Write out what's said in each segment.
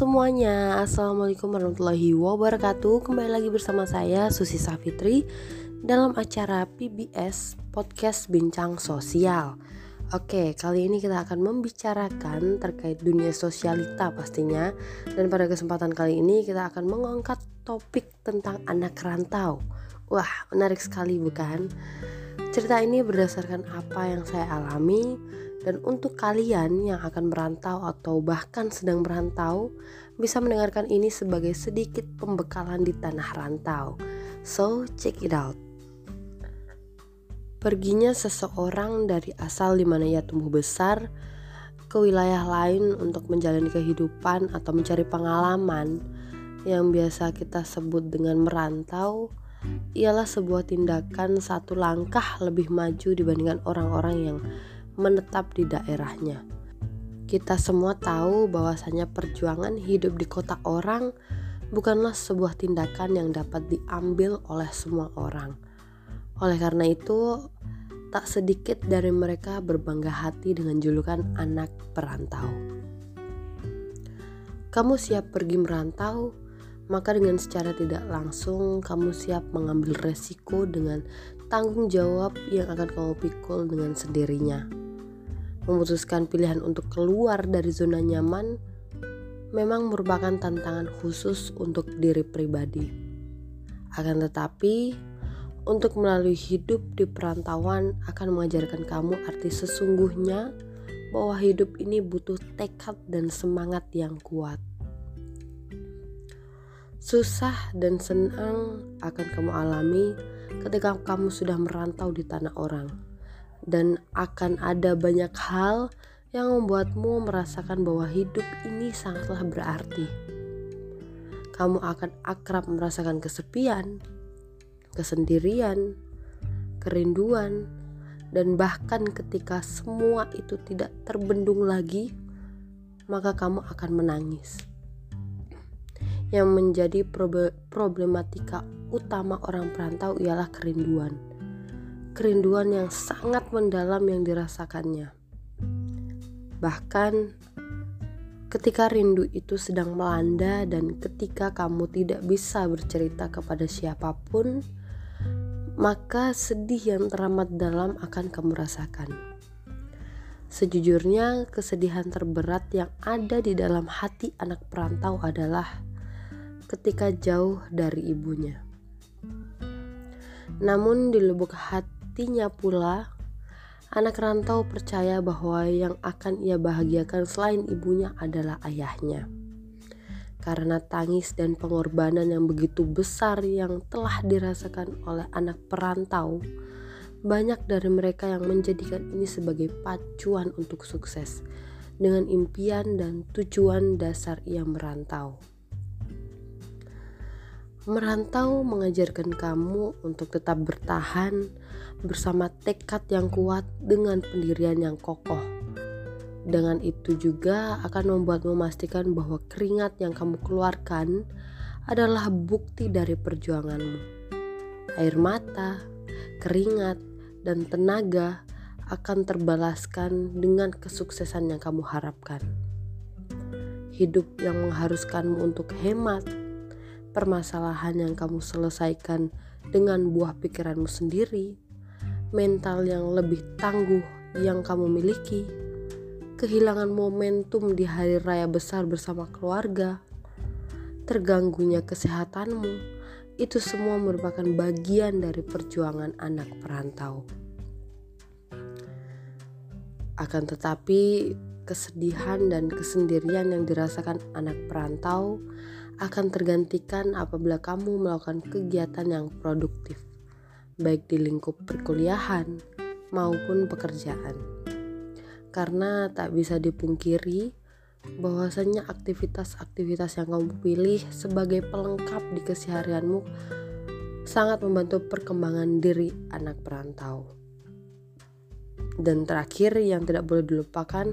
semuanya, Assalamualaikum warahmatullahi wabarakatuh. Kembali lagi bersama saya Susi Safitri Dalam acara PBS Podcast Bincang Sosial. Oke, kali ini kita akan membicarakan terkait dunia sosialita pastinya. Dan pada kesempatan kali ini kita akan mengangkat topik tentang anak rantau. Wah, menarik sekali bukan? Cerita ini berdasarkan apa yang saya alami dan untuk kalian yang akan merantau atau bahkan sedang merantau, bisa mendengarkan ini sebagai sedikit pembekalan di tanah rantau. So, check it out. Perginya seseorang dari asal di mana ia tumbuh besar ke wilayah lain untuk menjalani kehidupan atau mencari pengalaman yang biasa kita sebut dengan merantau ialah sebuah tindakan satu langkah lebih maju dibandingkan orang-orang yang menetap di daerahnya. Kita semua tahu bahwasanya perjuangan hidup di kota orang bukanlah sebuah tindakan yang dapat diambil oleh semua orang. Oleh karena itu, tak sedikit dari mereka berbangga hati dengan julukan anak perantau. Kamu siap pergi merantau, maka dengan secara tidak langsung kamu siap mengambil resiko dengan tanggung jawab yang akan kamu pikul dengan sendirinya memutuskan pilihan untuk keluar dari zona nyaman memang merupakan tantangan khusus untuk diri pribadi. Akan tetapi, untuk melalui hidup di perantauan akan mengajarkan kamu arti sesungguhnya bahwa hidup ini butuh tekad dan semangat yang kuat. Susah dan senang akan kamu alami ketika kamu sudah merantau di tanah orang dan akan ada banyak hal yang membuatmu merasakan bahwa hidup ini sangatlah berarti. Kamu akan akrab merasakan kesepian, kesendirian, kerinduan, dan bahkan ketika semua itu tidak terbendung lagi, maka kamu akan menangis. Yang menjadi problematika utama orang perantau ialah kerinduan kerinduan yang sangat mendalam yang dirasakannya. Bahkan ketika rindu itu sedang melanda dan ketika kamu tidak bisa bercerita kepada siapa pun, maka sedih yang teramat dalam akan kamu rasakan. Sejujurnya, kesedihan terberat yang ada di dalam hati anak perantau adalah ketika jauh dari ibunya. Namun, di lubuk hati Artinya pula, anak rantau percaya bahwa yang akan ia bahagiakan selain ibunya adalah ayahnya. Karena tangis dan pengorbanan yang begitu besar yang telah dirasakan oleh anak perantau, banyak dari mereka yang menjadikan ini sebagai pacuan untuk sukses dengan impian dan tujuan dasar ia merantau. Merantau mengajarkan kamu untuk tetap bertahan bersama tekad yang kuat dengan pendirian yang kokoh. Dengan itu juga akan membuat memastikan bahwa keringat yang kamu keluarkan adalah bukti dari perjuanganmu. Air mata, keringat, dan tenaga akan terbalaskan dengan kesuksesan yang kamu harapkan. Hidup yang mengharuskanmu untuk hemat, permasalahan yang kamu selesaikan dengan buah pikiranmu sendiri, mental yang lebih tangguh yang kamu miliki, kehilangan momentum di hari raya besar bersama keluarga, terganggunya kesehatanmu, itu semua merupakan bagian dari perjuangan anak perantau. Akan tetapi, kesedihan dan kesendirian yang dirasakan anak perantau akan tergantikan apabila kamu melakukan kegiatan yang produktif, baik di lingkup perkuliahan maupun pekerjaan. Karena tak bisa dipungkiri bahwasanya aktivitas-aktivitas yang kamu pilih sebagai pelengkap di keseharianmu sangat membantu perkembangan diri anak perantau. Dan terakhir yang tidak boleh dilupakan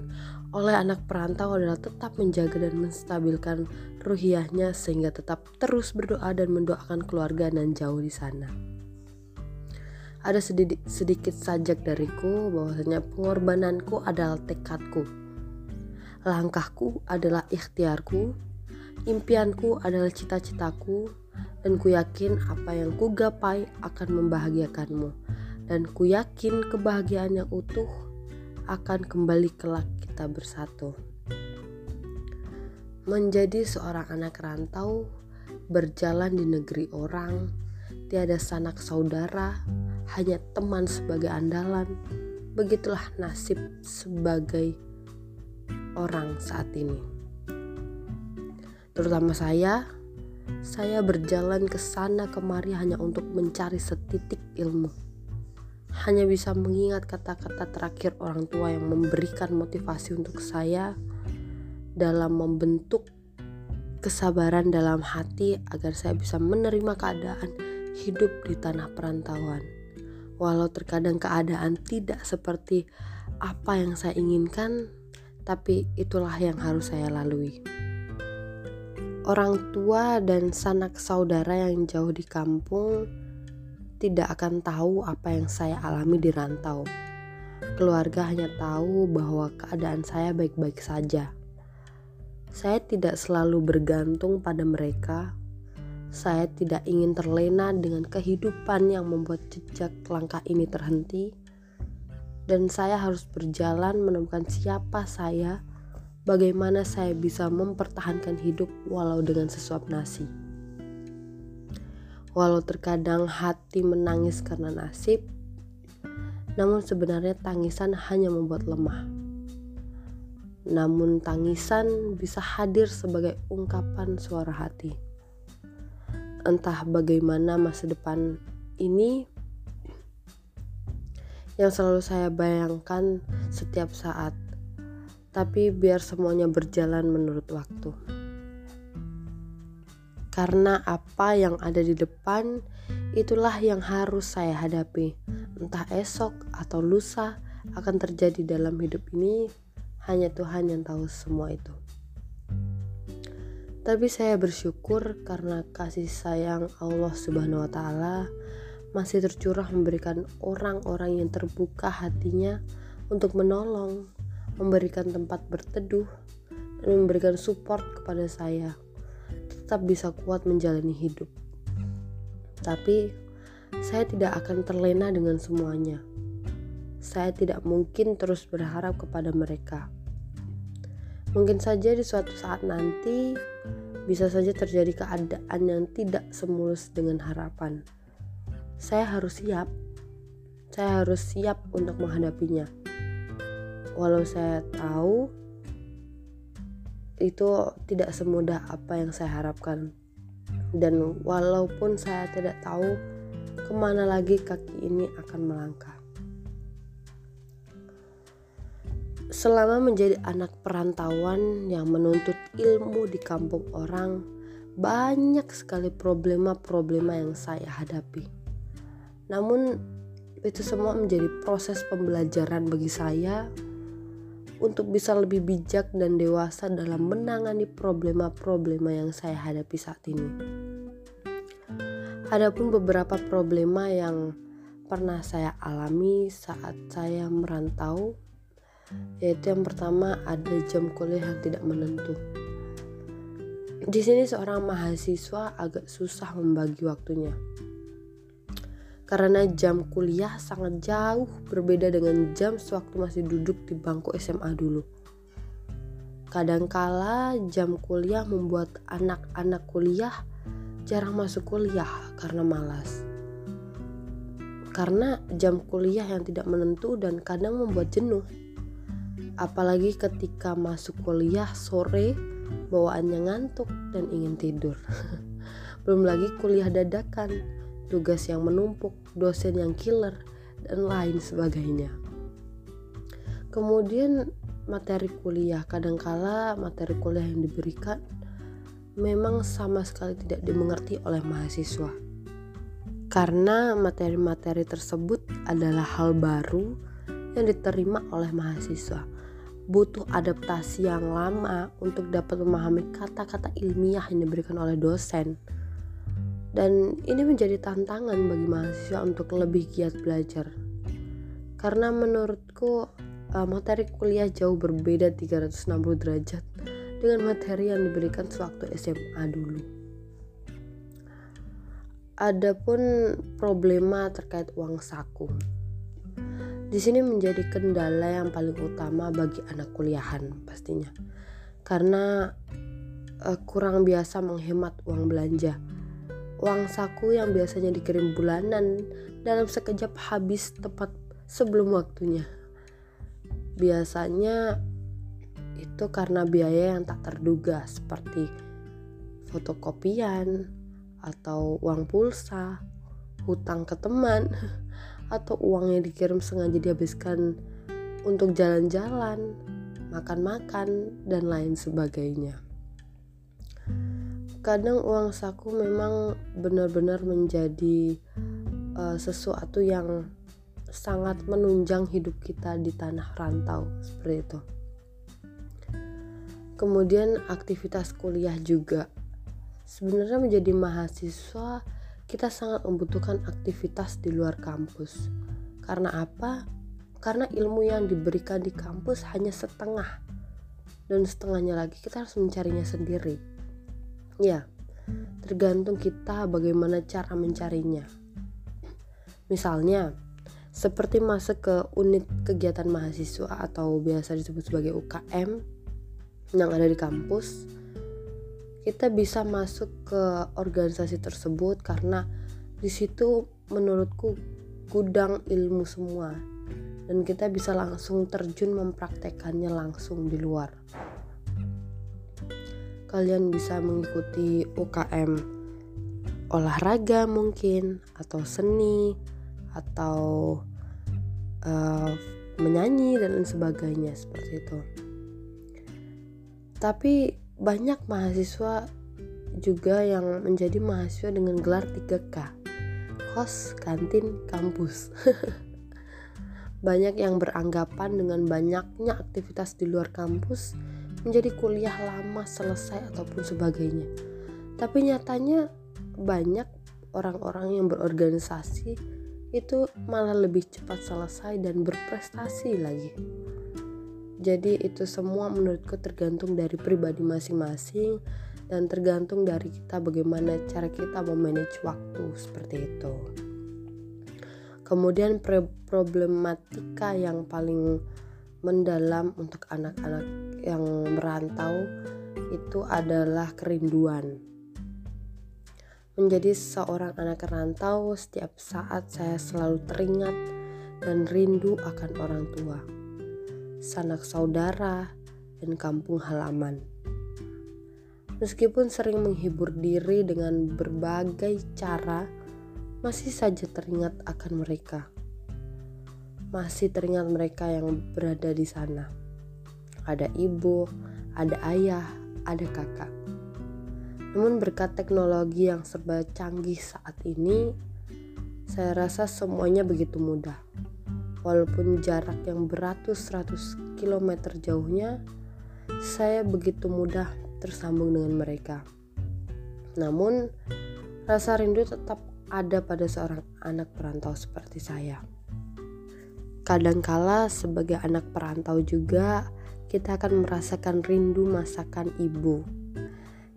oleh anak perantau adalah tetap menjaga dan menstabilkan ruhiahnya sehingga tetap terus berdoa dan mendoakan keluarga dan jauh di sana. Ada sedikit, sedikit sajak dariku bahwasanya pengorbananku adalah tekadku. Langkahku adalah ikhtiarku Impianku adalah cita-citaku dan ku yakin apa yang ku gapai akan membahagiakanmu dan ku yakin kebahagiaan yang utuh akan kembali kelak kita bersatu. Menjadi seorang anak rantau, berjalan di negeri orang, tiada sanak saudara, hanya teman sebagai andalan. Begitulah nasib sebagai orang saat ini. Terutama saya, saya berjalan ke sana kemari hanya untuk mencari setitik ilmu. Hanya bisa mengingat kata-kata terakhir orang tua yang memberikan motivasi untuk saya dalam membentuk kesabaran dalam hati agar saya bisa menerima keadaan hidup di tanah perantauan. Walau terkadang keadaan tidak seperti apa yang saya inginkan, tapi itulah yang harus saya lalui. Orang tua dan sanak saudara yang jauh di kampung tidak akan tahu apa yang saya alami di rantau. Keluarga hanya tahu bahwa keadaan saya baik-baik saja. Saya tidak selalu bergantung pada mereka. Saya tidak ingin terlena dengan kehidupan yang membuat jejak langkah ini terhenti. Dan saya harus berjalan menemukan siapa saya, bagaimana saya bisa mempertahankan hidup walau dengan sesuap nasi. Walau terkadang hati menangis karena nasib, namun sebenarnya tangisan hanya membuat lemah namun tangisan bisa hadir sebagai ungkapan suara hati. Entah bagaimana masa depan ini yang selalu saya bayangkan setiap saat, tapi biar semuanya berjalan menurut waktu. Karena apa yang ada di depan itulah yang harus saya hadapi, entah esok atau lusa akan terjadi dalam hidup ini hanya Tuhan yang tahu semua itu. Tapi saya bersyukur karena kasih sayang Allah Subhanahu wa taala masih tercurah memberikan orang-orang yang terbuka hatinya untuk menolong, memberikan tempat berteduh, dan memberikan support kepada saya tetap bisa kuat menjalani hidup. Tapi saya tidak akan terlena dengan semuanya. Saya tidak mungkin terus berharap kepada mereka. Mungkin saja di suatu saat nanti bisa saja terjadi keadaan yang tidak semulus dengan harapan. Saya harus siap. Saya harus siap untuk menghadapinya. Walau saya tahu itu tidak semudah apa yang saya harapkan. Dan walaupun saya tidak tahu ke mana lagi kaki ini akan melangkah. Selama menjadi anak perantauan yang menuntut ilmu di kampung orang, banyak sekali problema-problema yang saya hadapi. Namun, itu semua menjadi proses pembelajaran bagi saya untuk bisa lebih bijak dan dewasa dalam menangani problema-problema yang saya hadapi saat ini. Adapun beberapa problema yang pernah saya alami saat saya merantau yaitu yang pertama ada jam kuliah yang tidak menentu. Di sini seorang mahasiswa agak susah membagi waktunya. Karena jam kuliah sangat jauh berbeda dengan jam sewaktu masih duduk di bangku SMA dulu. Kadangkala jam kuliah membuat anak-anak kuliah jarang masuk kuliah karena malas. Karena jam kuliah yang tidak menentu dan kadang membuat jenuh apalagi ketika masuk kuliah sore bawaannya ngantuk dan ingin tidur. Belum lagi kuliah dadakan tugas yang menumpuk dosen yang killer dan lain sebagainya. Kemudian materi kuliah kadangkala materi kuliah yang diberikan memang sama sekali tidak dimengerti oleh mahasiswa. Karena materi-materi tersebut adalah hal baru yang diterima oleh mahasiswa butuh adaptasi yang lama untuk dapat memahami kata-kata ilmiah yang diberikan oleh dosen. Dan ini menjadi tantangan bagi mahasiswa untuk lebih giat belajar. Karena menurutku eh, materi kuliah jauh berbeda 360 derajat dengan materi yang diberikan sewaktu SMA dulu. Adapun problema terkait uang saku. Di sini menjadi kendala yang paling utama bagi anak kuliahan pastinya. Karena uh, kurang biasa menghemat uang belanja. Uang saku yang biasanya dikirim bulanan dalam sekejap habis tepat sebelum waktunya. Biasanya itu karena biaya yang tak terduga seperti fotokopian, atau uang pulsa, hutang ke teman, atau uang yang dikirim sengaja dihabiskan untuk jalan-jalan, makan-makan, dan lain sebagainya. Kadang uang saku memang benar-benar menjadi uh, sesuatu yang sangat menunjang hidup kita di tanah rantau seperti itu. Kemudian aktivitas kuliah juga Sebenarnya menjadi mahasiswa kita sangat membutuhkan aktivitas di luar kampus. Karena apa? Karena ilmu yang diberikan di kampus hanya setengah. Dan setengahnya lagi kita harus mencarinya sendiri. Ya, tergantung kita bagaimana cara mencarinya. Misalnya, seperti masuk ke unit kegiatan mahasiswa atau biasa disebut sebagai UKM yang ada di kampus kita bisa masuk ke organisasi tersebut karena di situ menurutku gudang ilmu semua dan kita bisa langsung terjun mempraktekannya langsung di luar. Kalian bisa mengikuti UKM olahraga mungkin atau seni atau uh, menyanyi dan lain sebagainya seperti itu. Tapi banyak mahasiswa juga yang menjadi mahasiswa dengan gelar 3K kos, kantin, kampus. Banyak yang beranggapan dengan banyaknya aktivitas di luar kampus menjadi kuliah lama selesai ataupun sebagainya. Tapi nyatanya banyak orang-orang yang berorganisasi itu malah lebih cepat selesai dan berprestasi lagi jadi itu semua menurutku tergantung dari pribadi masing-masing dan tergantung dari kita bagaimana cara kita memanage waktu seperti itu. Kemudian problematika yang paling mendalam untuk anak-anak yang merantau itu adalah kerinduan. Menjadi seorang anak rantau, setiap saat saya selalu teringat dan rindu akan orang tua sanak saudara, dan kampung halaman. Meskipun sering menghibur diri dengan berbagai cara, masih saja teringat akan mereka. Masih teringat mereka yang berada di sana. Ada ibu, ada ayah, ada kakak. Namun berkat teknologi yang serba canggih saat ini, saya rasa semuanya begitu mudah Walaupun jarak yang beratus-ratus kilometer jauhnya, saya begitu mudah tersambung dengan mereka. Namun, rasa rindu tetap ada pada seorang anak perantau seperti saya. Kadangkala sebagai anak perantau juga kita akan merasakan rindu masakan ibu.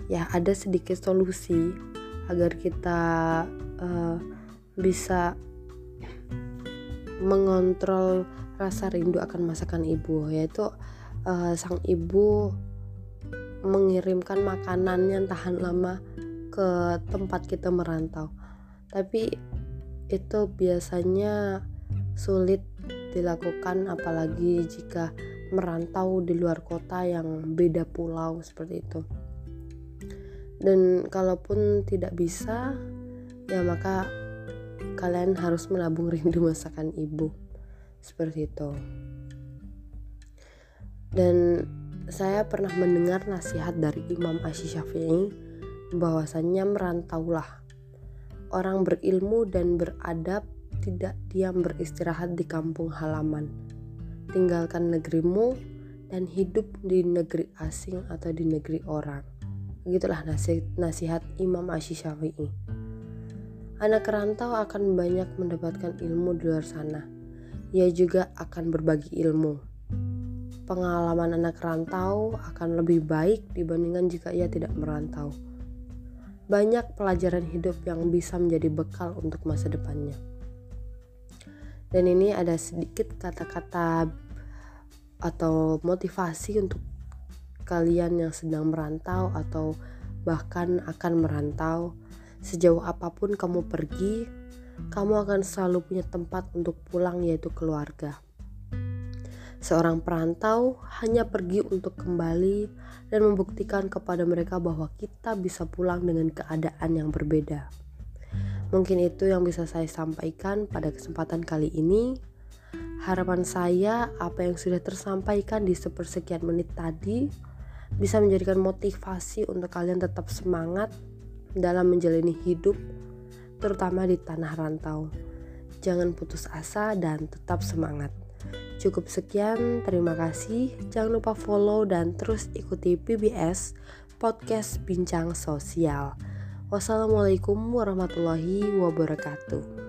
Ya, ada sedikit solusi agar kita uh, bisa mengontrol rasa rindu akan masakan ibu yaitu uh, sang ibu mengirimkan makanan yang tahan lama ke tempat kita merantau. Tapi itu biasanya sulit dilakukan apalagi jika merantau di luar kota yang beda pulau seperti itu. Dan kalaupun tidak bisa ya maka kalian harus menabung rindu masakan ibu. Seperti itu. Dan saya pernah mendengar nasihat dari Imam Ashi Syafi'i bahwasannya merantaulah. Orang berilmu dan beradab tidak diam beristirahat di kampung halaman. Tinggalkan negerimu dan hidup di negeri asing atau di negeri orang. Begitulah nasihat, nasihat Imam Ashi Syafi'i Anak rantau akan banyak mendapatkan ilmu di luar sana. Ia juga akan berbagi ilmu. pengalaman anak rantau akan lebih baik dibandingkan jika ia tidak merantau. Banyak pelajaran hidup yang bisa menjadi bekal untuk masa depannya. Dan ini ada sedikit kata-kata atau motivasi untuk kalian yang sedang merantau atau bahkan akan merantau. Sejauh apa pun kamu pergi, kamu akan selalu punya tempat untuk pulang, yaitu keluarga. Seorang perantau hanya pergi untuk kembali dan membuktikan kepada mereka bahwa kita bisa pulang dengan keadaan yang berbeda. Mungkin itu yang bisa saya sampaikan pada kesempatan kali ini. Harapan saya, apa yang sudah tersampaikan di sepersekian menit tadi bisa menjadikan motivasi untuk kalian tetap semangat dalam menjalani hidup, terutama di tanah rantau. Jangan putus asa dan tetap semangat. Cukup sekian, terima kasih. Jangan lupa follow dan terus ikuti PBS Podcast Bincang Sosial. Wassalamualaikum warahmatullahi wabarakatuh.